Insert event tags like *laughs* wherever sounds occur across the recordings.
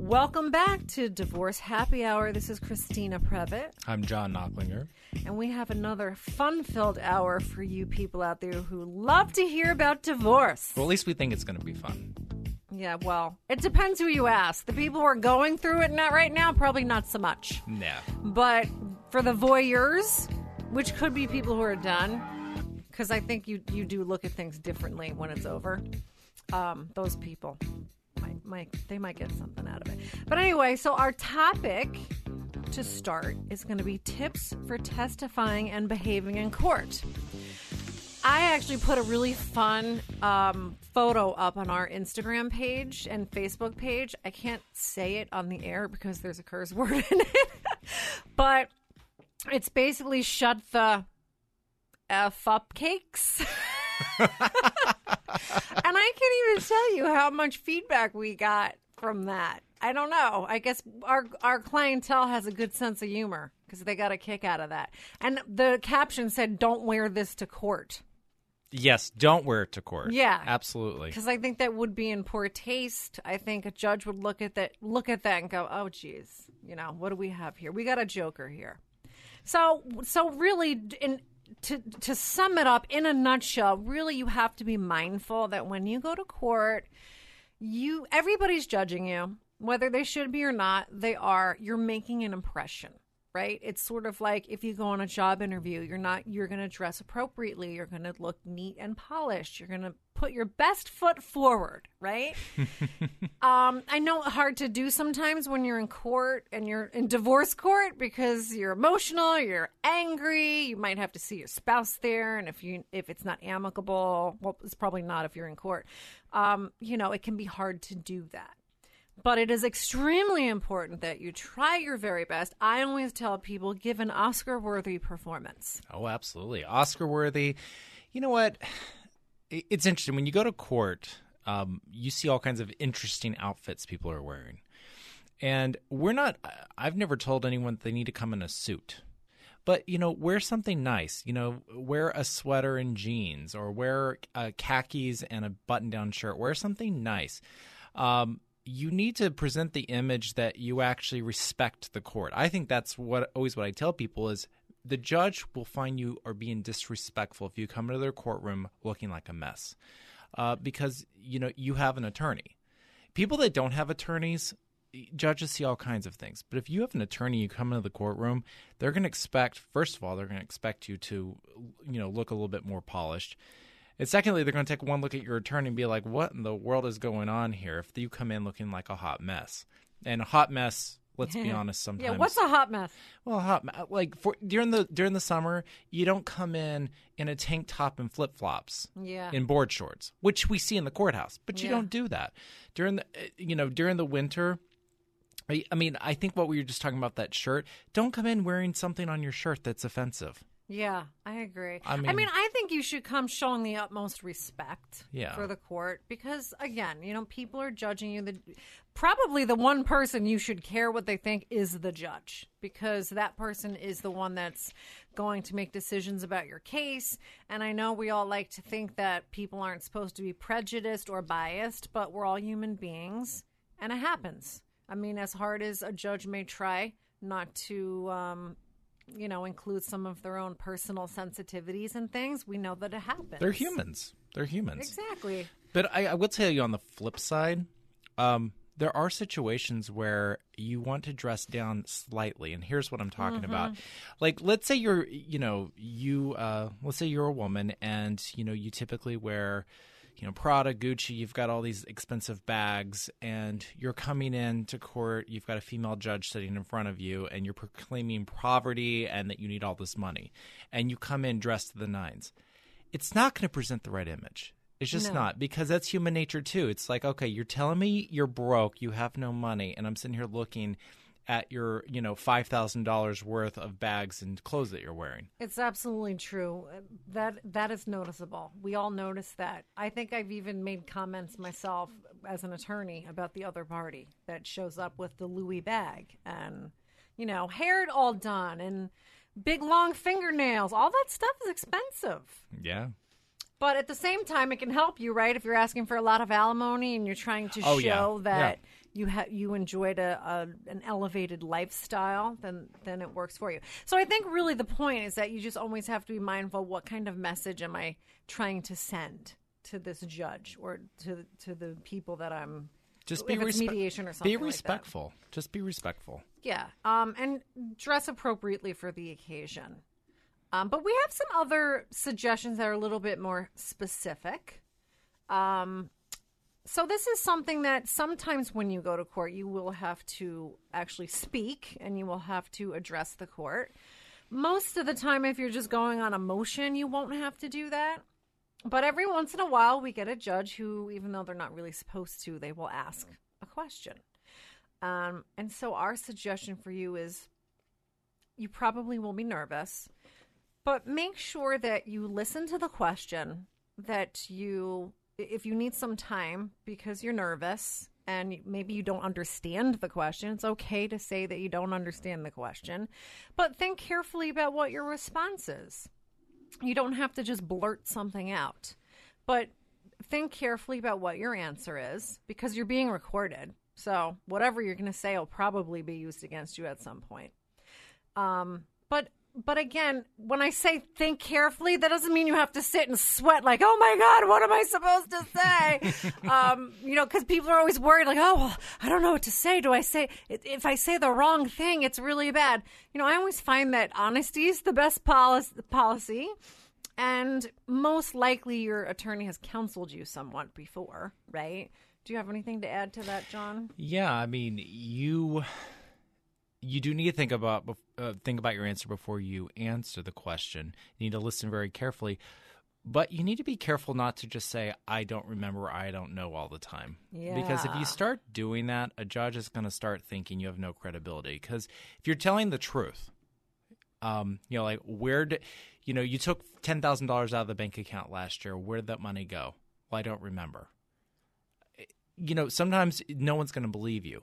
Welcome back to Divorce Happy Hour. This is Christina Previte, I'm John Knocklinger. and we have another fun filled hour for you people out there who love to hear about divorce. Well, at least we think it's going to be fun. Yeah, well, it depends who you ask. The people who are going through it not right now, probably not so much. Yeah. But for the voyeurs, which could be people who are done, because I think you you do look at things differently when it's over. Um, those people might, might they might get something out of it. But anyway, so our topic to start is going to be tips for testifying and behaving in court. I actually put a really fun um, photo up on our Instagram page and Facebook page. I can't say it on the air because there's a curse *laughs* word in it, but it's basically shut the f up cakes. *laughs* *laughs* and I can't even tell you how much feedback we got from that. I don't know. I guess our our clientele has a good sense of humor because they got a kick out of that. And the caption said, "Don't wear this to court." Yes, don't wear it to court. Yeah. Absolutely. because I think that would be in poor taste. I think a judge would look at that, look at that, and go, "Oh, geez, you know, what do we have here? We got a joker here." So, so really, in to to sum it up in a nutshell, really, you have to be mindful that when you go to court, you everybody's judging you, whether they should be or not. They are. You're making an impression right it's sort of like if you go on a job interview you're not you're going to dress appropriately you're going to look neat and polished you're going to put your best foot forward right *laughs* um i know it's hard to do sometimes when you're in court and you're in divorce court because you're emotional you're angry you might have to see your spouse there and if you if it's not amicable well it's probably not if you're in court um you know it can be hard to do that but it is extremely important that you try your very best. I always tell people give an Oscar worthy performance. Oh, absolutely. Oscar worthy. You know what? It- It's interesting. When you go to court, um, you see all kinds of interesting outfits people are wearing. And we're not, I've never told anyone they need to come in a suit. But, you know, wear something nice. You know, wear a sweater and jeans or wear uh, khakis and a button down shirt. Wear something nice. Um, you need to present the image that you actually respect the court. I think that's what always what I tell people is the judge will find you are being disrespectful if you come into their courtroom looking like a mess, uh, because you know you have an attorney. People that don't have attorneys, judges see all kinds of things. But if you have an attorney, you come into the courtroom, they're going to expect first of all they're going to expect you to, you know, look a little bit more polished. And secondly, they're going to take one look at your attorney and be like, "What in the world is going on here?" If you come in looking like a hot mess, and a hot mess, let's be *laughs* honest, sometimes Yeah, what's a hot mess? well, hot ma- like for during the during the summer, you don't come in in a tank top and flip flops. Yeah. In board shorts, which we see in the courthouse, but you Yeah. don't do that during the uh, you know during the winter. I I mean, I think what we were just talking about that shirt. Don't come in wearing something on your shirt that's offensive. Yeah, I agree. I I mean- mean, I think you should come showing the utmost respect Yeah. for the court because, again, you know, people are judging you. The probably the one person you should care what they think is the judge because that person is the one that's going to make decisions about your case. And I know we all like to think that people aren't supposed to be prejudiced or biased, but we're all human beings, and it happens. I mean, as hard as a judge may try not to. Um, you know, include some of their own personal sensitivities and things, we know that it happens. They're humans. They're humans. Exactly. But I, I will tell you on the flip side, um, there are situations where you want to dress down slightly, and here's what I'm talking about. Like, let's say you're, you know, you, uh, let's say you're a woman, and you know, you typically wear, you know, Prada, Gucci. You've got all these expensive bags, and you're coming in to court. You've got a female judge sitting in front of you, and you're proclaiming poverty and that you need all this money, and you come in dressed to the nines it's not going to present the right image. It's just No. not because that's human nature too. It's like, okay, you're telling me you're broke, you have no money, and I'm sitting here looking at your, you know, five thousand dollars worth of bags and clothes that you're wearing. It's absolutely true. That that is noticeable. We all notice that. I think I've even made comments myself as an attorney about the other party that shows up with the Louis bag and you know, hair all done and big long fingernails. All that stuff is expensive. Yeah. But at the same time, it can help you, right? If you're asking for a lot of alimony and you're trying to Oh, yeah. show that you ha- you enjoyed a, a an elevated lifestyle, then then it works for you. So I think really the point is that you just always have to be mindful what kind of message am I trying to send to this judge or to to the people that I'm just be respe- mediation or something Be like that. respectful. Just be respectful. Yeah, um, and dress appropriately for the occasion. Um, but we have some other suggestions that are a little bit more specific. Um, so this is something that sometimes when you go to court, you will have to actually speak and you will have to address the court. Most of the time, if you're just going on a motion, you won't have to do that. But every once in a while, we get a judge who, even though they're not really supposed to, they will ask a question. Um, and so, our suggestion for you is you probably will be nervous, but make sure that you listen to the question, that you, if you need some time because you're nervous and maybe you don't understand the question, it's okay to say that you don't understand the question, but think carefully about what your response is. You don't have to just blurt something out, but think carefully about what your answer is because you're being recorded. So whatever you're going to say will probably be used against you at some point. Um, but but again, when I say think carefully, that doesn't mean you have to sit and sweat like, oh my god, what am I supposed to say? *laughs* um, you know, because people are always worried, like, oh, well, I don't know what to say. Do I say if I say the wrong thing, it's really bad? You know, I always find that honesty is the best policy. Policy. And most likely, your attorney has counseled you somewhat before, right? Do you have anything to add to that, John? Yeah, I mean, you you do need to think about uh, think about your answer before you answer the question. You need to listen very carefully, but you need to be careful not to just say "I don't remember," "I don't know" all the time. Yeah. Because if you start doing that, a judge is going to start thinking you have no credibility. Because if you're telling the truth, um, you know, like where did you know you took ten thousand dollars out of the bank account last year? Where did that money go? Well, I don't remember. You know, sometimes no one's going to believe you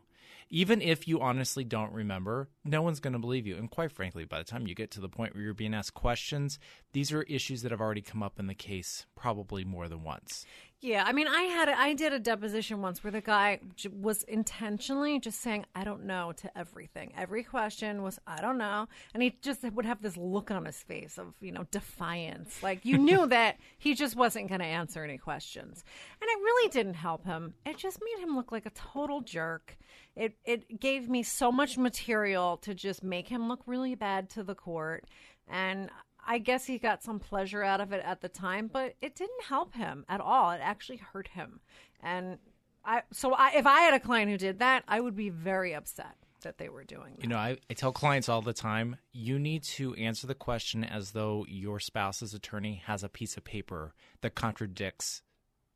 even if you honestly don't remember, no one's going to believe you. And quite frankly, by the time you get to the point where you're being asked questions, these are issues that have already come up in the case probably more than once. Yeah, I mean, I had a, I did a deposition once where the guy j- was intentionally just saying I don't know to everything. Every question was I don't know, and he just would have this look on his face of you know defiance, like you knew *laughs* that he just wasn't going to answer any questions, and it really didn't help him. It just made him look like a total jerk. It it gave me so much material to just make him look really bad to the court, and I guess he got some pleasure out of it at the time, but it didn't help him at all. It actually hurt him. And I so I, if I had a client who did that, I would be very upset that they were doing that. You know, I, I tell clients all the time you need to answer the question as though your spouse's attorney has a piece of paper that contradicts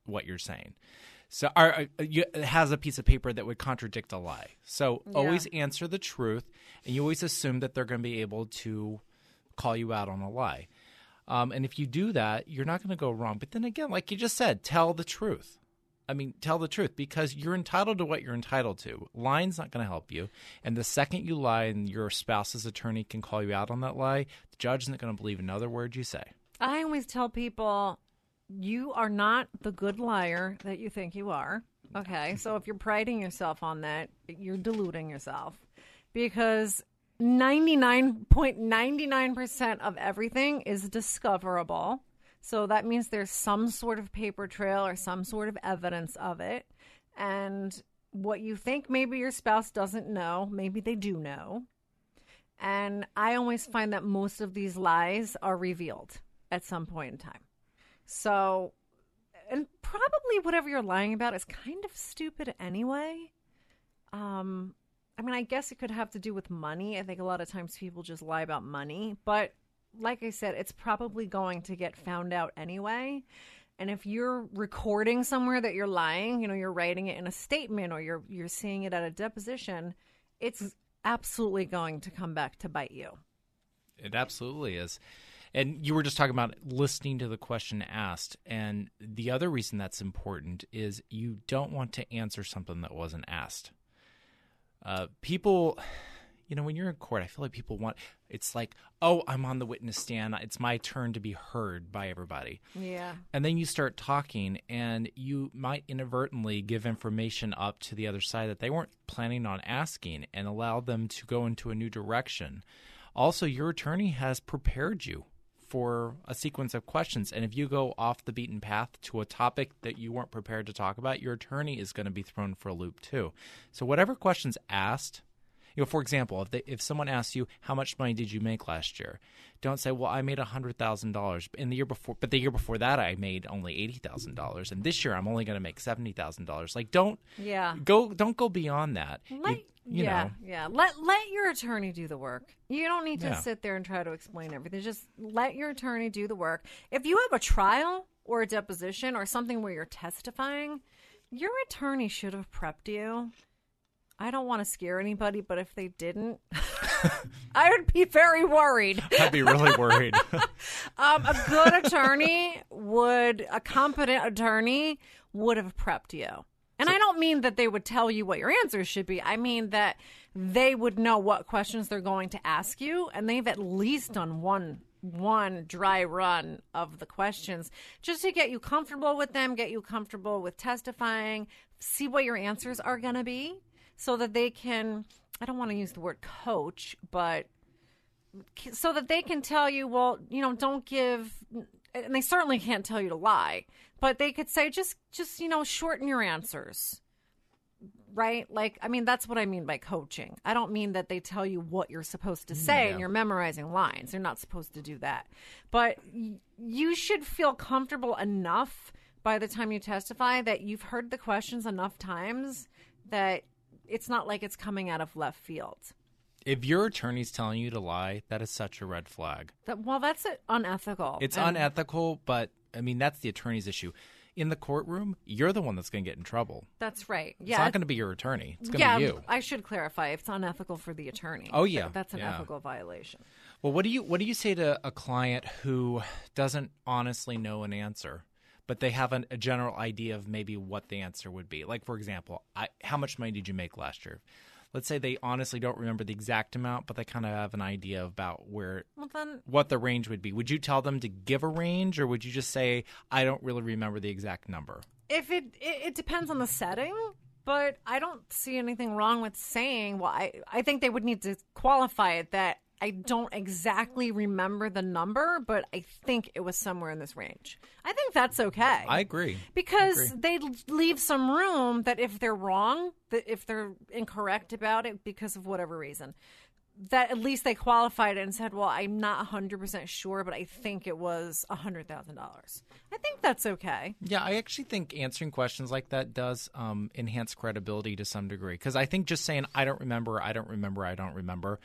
what you're saying. So, or, uh, you, has a piece of paper that would contradict a lie. So, Yeah. always answer the truth, and you always assume that they're going to be able to call you out on a lie. Um, and if you do that, you're not going to go wrong. But then again, like you just said, tell the truth. I mean, tell the truth because you're entitled to what you're entitled to. Lying's not going to help you. And the second you lie and your spouse's attorney can call you out on that lie, the judge isn't going to believe another word you say. I always tell people you are not the good liar that you think you are. Okay. So if you're priding yourself on that, you're deluding yourself because 99.99% of everything is discoverable. So that means there's some sort of paper trail or some sort of evidence of it. And what you think maybe your spouse doesn't know, maybe they do know. And I always find that most of these lies are revealed at some point in time. So, and probably whatever you're lying about is kind of stupid anyway. Um, I mean, I guess it could have to do with money. I think a lot of times people just lie about money, but like I said, it's probably going to get found out anyway. And if you're recording somewhere that you're lying, you know, you're writing it in a statement or you're you're seeing it at a deposition, it's absolutely going to come back to bite you. It absolutely is. And you were just talking about listening to the question asked. And the other reason that's important is you don't want to answer something that wasn't asked. Uh, people, you know, when you're in court, I feel like people want it's like, oh, I'm on the witness stand. It's my turn to be heard by everybody. Yeah. And then you start talking, and you might inadvertently give information up to the other side that they weren't planning on asking and allow them to go into a new direction. Also, your attorney has prepared you for a sequence of questions. And if you go off the beaten path to a topic that you weren't prepared to talk about, your attorney is going to be thrown for a loop too. So, whatever questions asked, you know, for example, if they, if someone asks you how much money did you make last year, don't say, "Well, I made hundred thousand dollars in the year before," but the year before that I made only eighty thousand dollars, and this year I'm only going to make seventy thousand dollars. Like, don't Yeah. go, don't go beyond that. You- Let, you yeah, know, yeah. Let let your attorney do the work. You don't need to Yeah. sit there and try to explain everything. Just let your attorney do the work. If you have a trial or a deposition or something where you're testifying, your attorney should have prepped you. I don't want to scare anybody, but if they didn't, *laughs* I would be very worried. I'd be really worried. *laughs* Um, a good attorney would, a competent attorney would have prepped you. And I don't mean that they would tell you what your answers should be. I mean that they would know what questions they're going to ask you, and they've at least done one one dry run of the questions just to get you comfortable with them, get you comfortable with testifying, see what your answers are going to be, so that they can. I don't want to use the word coach, but so that they can tell you, well, you know, don't give and they certainly can't tell you to lie, but they could say just just, you know, shorten your answers. Right? Like I mean that's what I mean by coaching. I don't mean that they tell you what you're supposed to say Yeah. and you're memorizing lines. They're not supposed to do that. But y- you should feel comfortable enough by the time you testify that you've heard the questions enough times that it's not like it's coming out of left field. if your attorney's telling you to lie, that is such a red flag. That well, that's unethical. It's And- unethical, but I mean that's the attorney's issue. In the courtroom, you're the one that's going to get in trouble. That's right. Yeah, it's not going to be your attorney. It's going to yeah, be you. I should clarify. It's unethical for the attorney. Oh, yeah. That's an Yeah. ethical violation. Well, what do you what do you say to a client who doesn't honestly know an answer, but they have an, a general idea of maybe what the answer would be? Like, for example, I, how much money did you make last year? Let's say they honestly don't remember the exact amount, but they kind of have an idea about where Well, then what the range would be. Would you tell them to give a range, or would you just say, "I don't really remember the exact number"? if it, it it depends on the setting, but I don't see anything wrong with saying. Well, I I think they would need to qualify it that I don't exactly remember the number, but I think it was somewhere in this range. I think that's okay. I agree. because agree. they leave some room that if they're wrong, that if they're incorrect about it because of whatever reason, that at least they qualified it and said, "Well, I'm not 100% sure, but I think it was $100,000." I think that's okay. Yeah, I actually think answering questions like that does um, enhance credibility to some degree. Because I think just saying "I don't remember," "I don't remember," "I don't remember,"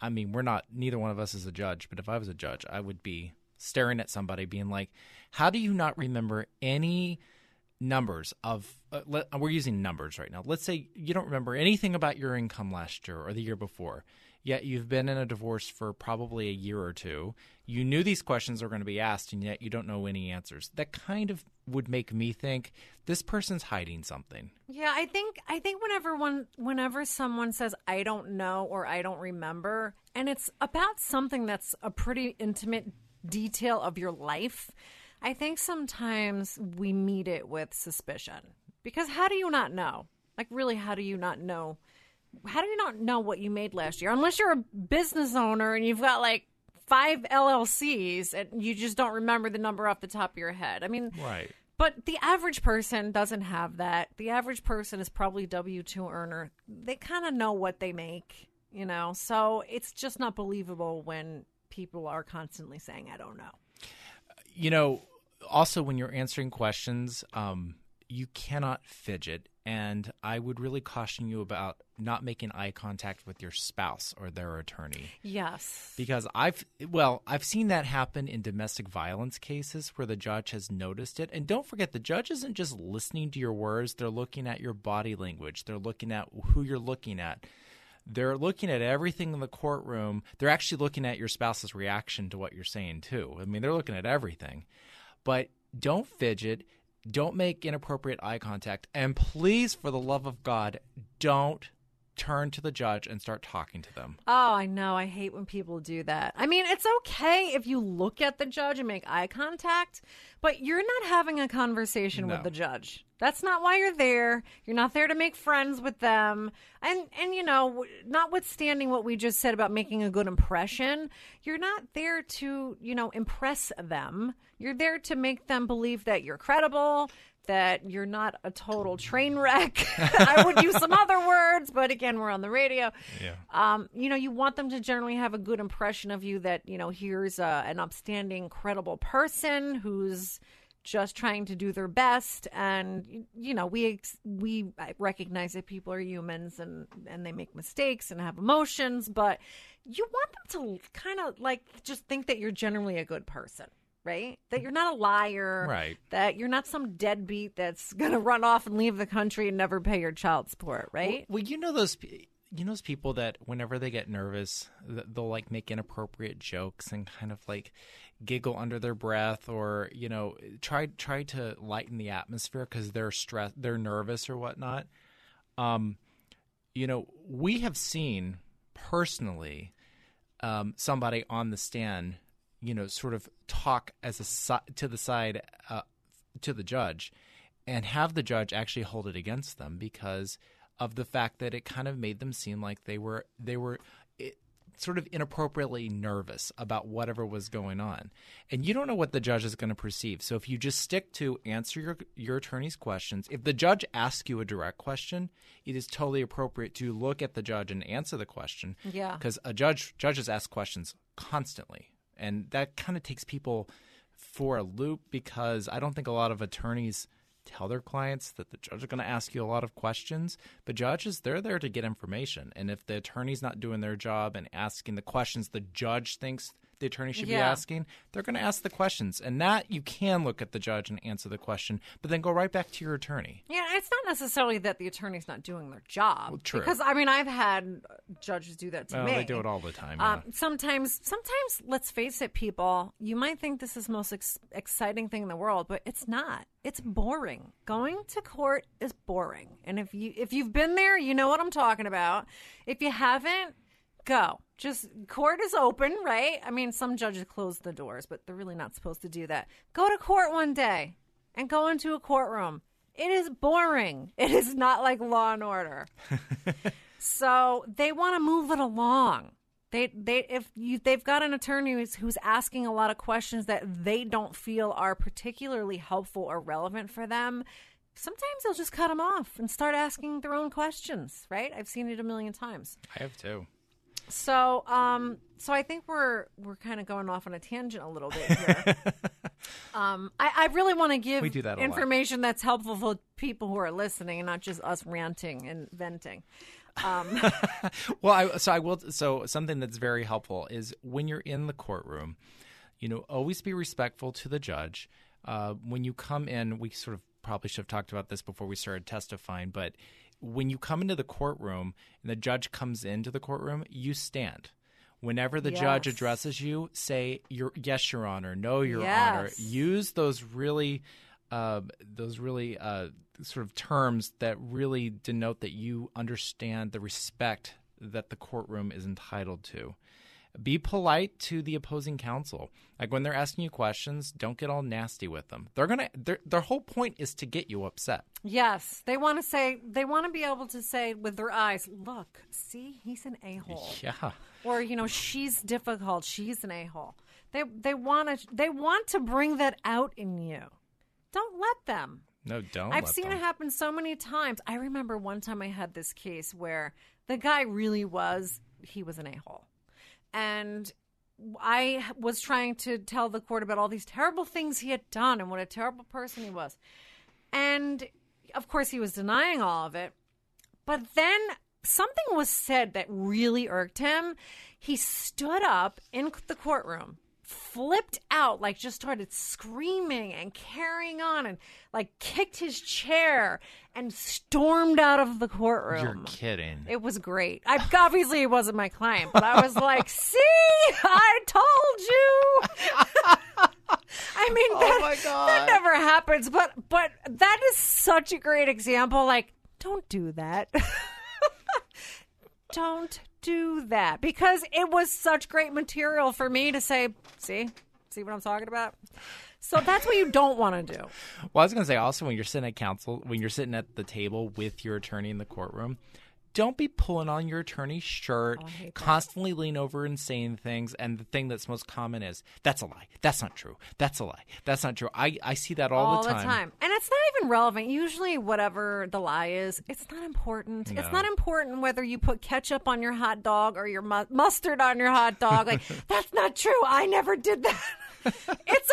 I mean, we're not. Neither one of us is a judge. But if I was a judge, I would be staring at somebody, being like, "How do you not remember any?" numbers of uh, let, we're using numbers right now let's say you don't remember anything about your income last year or the year before yet you've been in a divorce for probably a year or two you knew these questions were going to be asked and yet you don't know any answers that kind of would make me think this person's hiding something Yeah, I think I think whenever one whenever someone says I don't know or I don't remember and it's about something that's a pretty intimate detail of your life, I think sometimes we meet it with suspicion. Because how do you not know? Like really how do you not know? How do you not know what you made last year unless you're a business owner and you've got like five LLCs and you just don't remember the number off the top of your head. I mean, right but the average person doesn't have that. The average person is probably W two earner. They kind of know what they make, you know. So it's just not believable when people are constantly saying, "I don't know." you know also when you're answering questions um, you cannot fidget and i would really caution you about not making eye contact with your spouse or their attorney Yes. because i've well i've seen that happen in domestic violence cases where the judge has noticed it and don't forget the judge isn't just listening to your words they're looking at your body language they're looking at who you're looking at they're looking at everything in the courtroom. They're actually looking at your spouse's reaction to what you're saying too. I mean, they're looking at everything. But don't fidget, don't make inappropriate eye contact, and please for the love of God, don't turn to the judge and start talking to them. Oh, I know. I hate when people do that. I mean, it's okay if you look at the judge and make eye contact, but you're not having a conversation No. with the judge. That's not why you're there. You're not there to make friends with them. And and you know, notwithstanding what we just said about making a good impression, you're not there to, you know, impress them. You're there to make them believe that you're credible, that you're not a total train wreck. *laughs* I would use some other words, but again, we're on the radio. Yeah. Um, you know, you want them to generally have a good impression of you that, you know, here's a, an upstanding, credible person who's just trying to do their best and you know we we recognize that people are humans and and they make mistakes and have emotions but you want them to kind of like just think that you're generally a good person right that you're not a liar Right. that you're not some deadbeat that's *laughs* going to run off and leave the country and never pay your child support right Well, you know those you know those people that whenever they get nervous, they'll like make inappropriate jokes and kind of like giggle under their breath or you know try try to lighten the atmosphere because they're stressed, they're nervous or whatnot. Um, you know, we have seen personally um, somebody on the stand, you know, sort of talk as a si- to the side uh, to the judge, and have the judge actually hold it against them because of the fact that it kind of made them seem like they were they were it, sort of inappropriately nervous about whatever was going on, and you don't know what the judge is going to perceive. So if you just stick to answer your your attorney's questions, if the judge asks you a direct question, it is totally appropriate to look at the judge and answer the question yeah. because a judge judges ask questions constantly, and that kind of takes people for a loop because I don't think a lot of attorneys tell their clients that the judge is going to ask you a lot of questions. But judges, they're there to get information, and if the attorney's not doing their job and asking the questions the judge thinks the attorney should be asking, they're going to ask the questions, and that you can look at the judge and answer the question, but then go right back to your attorney. Yeah, it's not necessarily that the attorney's not doing their job. true. Because I mean, I've had judges do that to Well, me. they do it all the time. Yeah. Um, sometimes, sometimes, let's face it, people. You might think this is the most ex- exciting thing in the world, but it's not. It's boring. Going to court is boring, and if you if you've been there, you know what I'm talking about. If you haven't, go. Just court is open, right? I mean, some judges close the doors, but they're really not supposed to do that. Go to court one day and go into a courtroom. It is boring. *laughs* It is not like Law and Order. *laughs* so they want to move it along. They they if you they've got an attorney who's, who's asking a lot of questions that they don't feel are particularly helpful or relevant for them. Sometimes they'll just cut them off and start asking their own questions. Right? I've seen it a million times. I have too. So, um, so I think we're we're kind of going off on a tangent a little bit here. *laughs* um, I, I really want to give We do that a lot. information that's helpful for people who are listening, and not just us ranting and venting. Um, *laughs* well, I, so I will. So something that's very helpful is when you're in the courtroom, you know, always be respectful to the judge. Uh, when you come in, we sort of probably should have talked about this before we started testifying, but when you come into the courtroom and the judge comes into the courtroom, you stand. Whenever the judge addresses you, say your yes, Your Honor, no, Your Honor. Use those really, uh, those really uh, sort of terms that really denote that you understand the respect that the courtroom is entitled to. Be polite to the opposing counsel. Like when they're asking you questions, don't get all nasty with them. They're gonna. Their their whole point is to get you upset. yes, they want to say they want to be able to say with their eyes, "Look, see, he's an a hole." Yeah. or you know she's difficult she's an a-hole they they want to they want to bring that out in you don't let them No, don't. i've seen them. it happen so many times i remember one time i had this case where the guy really was he was an a-hole and i was trying to tell the court about all these terrible things he had done and what a terrible person he was. And of course he was denying all of it. But then something was said that really irked him. He stood up in the courtroom, flipped out, like just started screaming and carrying on, and like kicked his chair and stormed out of the courtroom. You're kidding. It was great. I obviously it wasn't my client, but I was like, *laughs* "See, I told you." *laughs* I mean, oh that, my that never happens, but but that is such a great example. Like, don't do that. *laughs* don't do that because it was such great material for me to say, see, see what I'm talking about? So that's what you don't want to do. Well, I was going to say also when you're sitting at counsel, when you're sitting at the table with your attorney in the courtroom, don't be pulling on your attorney's shirt, Oh, I that. constantly lean over and saying things. And the thing that's most common is, that's a lie. That's not true. That's a lie. That's not true. I, I see that all, all the time. And it's not even relevant. Usually, whatever the lie is, it's not important. It's not important whether you put ketchup on your hot dog or your mu- mustard on your hot dog. Like, *laughs* that's not true. I never did that. *laughs* it's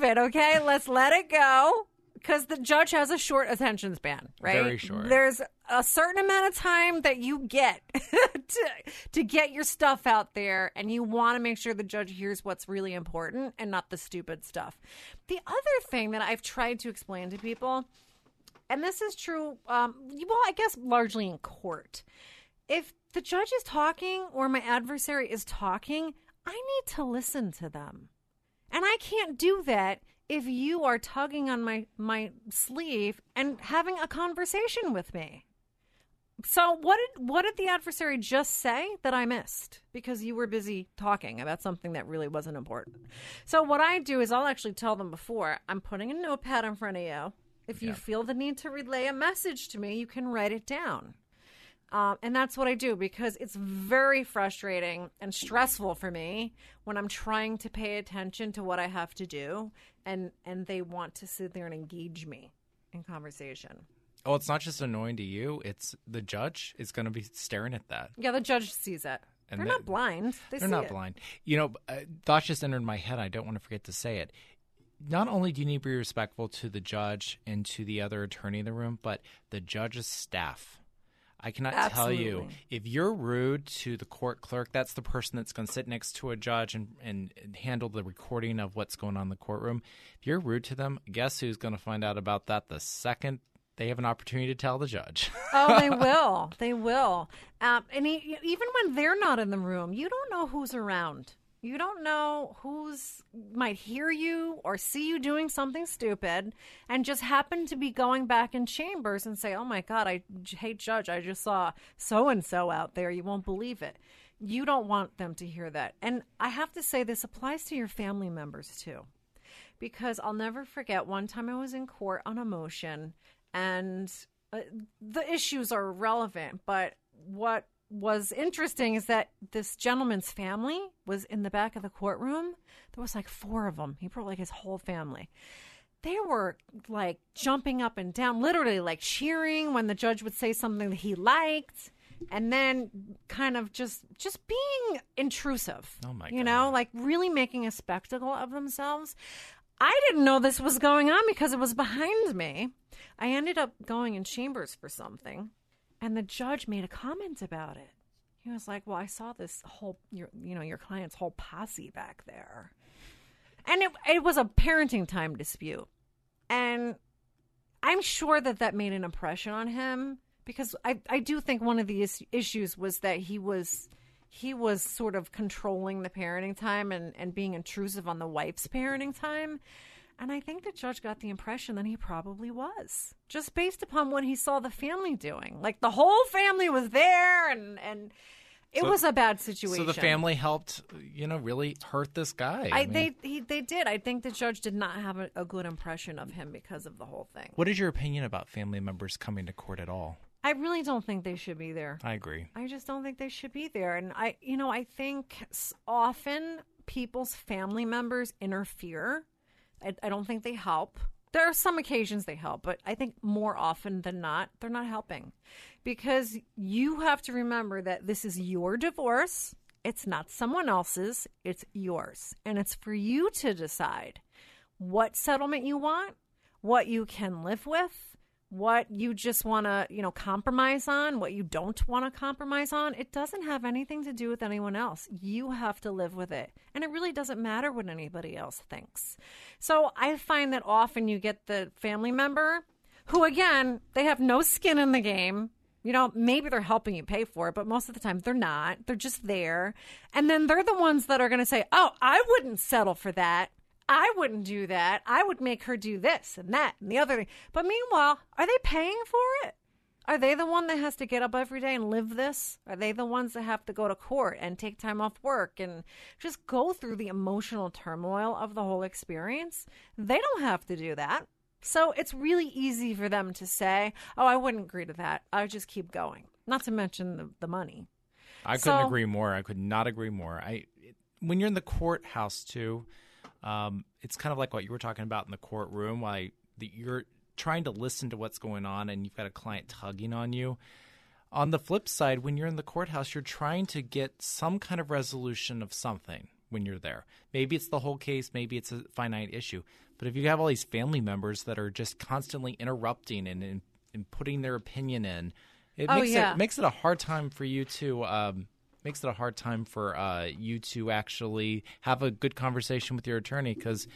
irrelevant, okay? Let's let it go. Because the judge has a short attention span, right? Very short. There's a certain amount of time that you get *laughs* to, to get your stuff out there, and you want to make sure the judge hears what's really important and not the stupid stuff. The other thing that I've tried to explain to people, and this is true, um, well, I guess largely in court, if the judge is talking or my adversary is talking, I need to listen to them. And I can't do that if you are tugging on my, my sleeve and having a conversation with me. So what did what did the adversary just say that I missed because you were busy talking about something that really wasn't important? So what I do is I'll actually tell them before I'm putting a notepad in front of you. If you Yeah. feel the need to relay a message to me, you can write it down. Um, and that's what I do because it's very frustrating and stressful for me when I'm trying to pay attention to what I have to do, and and they want to sit there and engage me in conversation. Oh, it's not just annoying to you. It's the judge is going to be staring at that. Yeah, the judge sees it. And They're they- not blind. They They're see not it. blind. You know, uh, thoughts just entered my head. I don't want to forget to say it. Not only do you need to be respectful to the judge and to the other attorney in the room, but the judge's staff. I cannot tell you if you're rude to the court clerk, that's the person that's going to sit next to a judge and, and, and handle the recording of what's going on in the courtroom. If you're rude to them, guess who's going to find out about that the second they have an opportunity to tell the judge? oh, they *laughs* will. They will. Um, and e even when they're not in the room, you don't know who's around. You don't know who's might hear you or see you doing something stupid and just happen to be going back in chambers and say, "Oh my god, I hate judge. I just saw so and so out there. You won't believe it." You don't want them to hear that. And I have to say this applies to your family members too because I'll never forget one time I was in court on a motion and uh, the issues are relevant, but what was interesting is that this gentleman's family was in the back of the courtroom. There was like four of them. He brought like his whole family. They were like jumping up and down, literally like cheering when the judge would say something that he liked. And then kind of just just being intrusive. Oh, my You know, like really making a spectacle of themselves. I didn't know this was going on because it was behind me. I ended up going in chambers for something, and the judge made a comment about it. He was like, "Well, I saw this whole your you know your client's whole posse back there," and it it was a parenting time dispute, and I'm sure that that made an impression on him because I I do think one of the is- issues was that he was he was sort of controlling the parenting time and and being intrusive on the wife's parenting time. And I think the judge got the impression that he probably was, just based upon what he saw the family doing. Like the whole family was there, and and it So- was a bad situation. so the family helped, you know, really hurt this guy. I, mean, they he, they did. I think the judge did not have a, a good impression of him because of the whole thing. what is your opinion about family members coming to court at all? I really don't think they should be there. I agree. I just don't think they should be there. And I, you know, I think often people's family members interfere. I, I don't think they help. There are some occasions they help, but I think more often than not, they're not helping because you have to remember that this is your divorce. It's not someone else's, it's yours. And it's for you to decide what settlement you want, what you can live with, what you just want to, you know, compromise on, what you don't want to compromise on. It doesn't have anything to do with anyone else. You have to live with it. And it really doesn't matter what anybody else thinks. So I find that often you get the family member who, again, they have no skin in the game. You know, maybe they're helping you pay for it, but most of the time they're not. They're just there. And then they're the ones that are going to say, oh, I wouldn't settle for that. I wouldn't do that. I would make her do this and that and the other thing. But meanwhile, are they paying for it? Are they the one that has to get up every day and live this? Are they the ones that have to go to court and take time off work and just go through the emotional turmoil of the whole experience? They don't have to do that. So it's really easy for them to say, oh, I wouldn't agree to that. I would just keep going. Not to mention the, the money. I couldn't So- agree more. I could not agree more. I when you're in the courthouse too, um, it's kind of like what you were talking about in the courtroom. Why the, you're trying to listen to what's going on, and you've got a client tugging on you. On the flip side, when you're in the courthouse, you're trying to get some kind of resolution of something when you're there. Maybe it's the whole case, maybe it's a finite issue. But if you have all these family members that are just constantly interrupting and, and, and putting their opinion in, it Oh, makes yeah. it makes it a hard time for you to um, makes it a hard time for uh, you to actually have a good conversation with your attorney because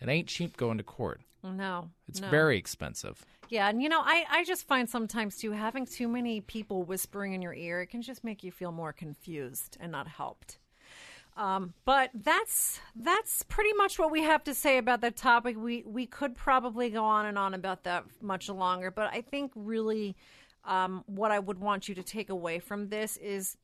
it ain't cheap going to court. No. It's no. very expensive. Yeah, and you know, I, I just find sometimes too having too many people whispering in your ear, it can just make you feel more confused and not helped. Um, but that's that's pretty much what we have to say about that topic. We we could probably go on and on about that much longer, but I think really um, what I would want you to take away from this is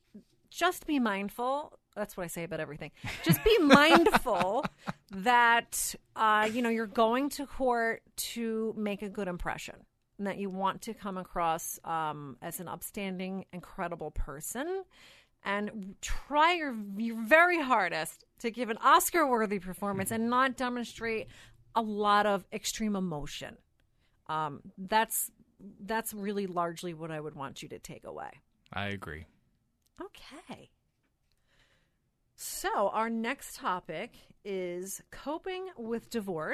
just be mindful. That's what I say about everything. Just be *laughs* mindful that uh, you know you're going to court to make a good impression, and that you want to come across um, as an upstanding, incredible person, and try your, your very hardest to give an Oscar-worthy performance and not demonstrate a lot of extreme emotion. Um, that's that's really largely what I would want you to take away. I agree. Okay. So, our next topic is coping with divorce.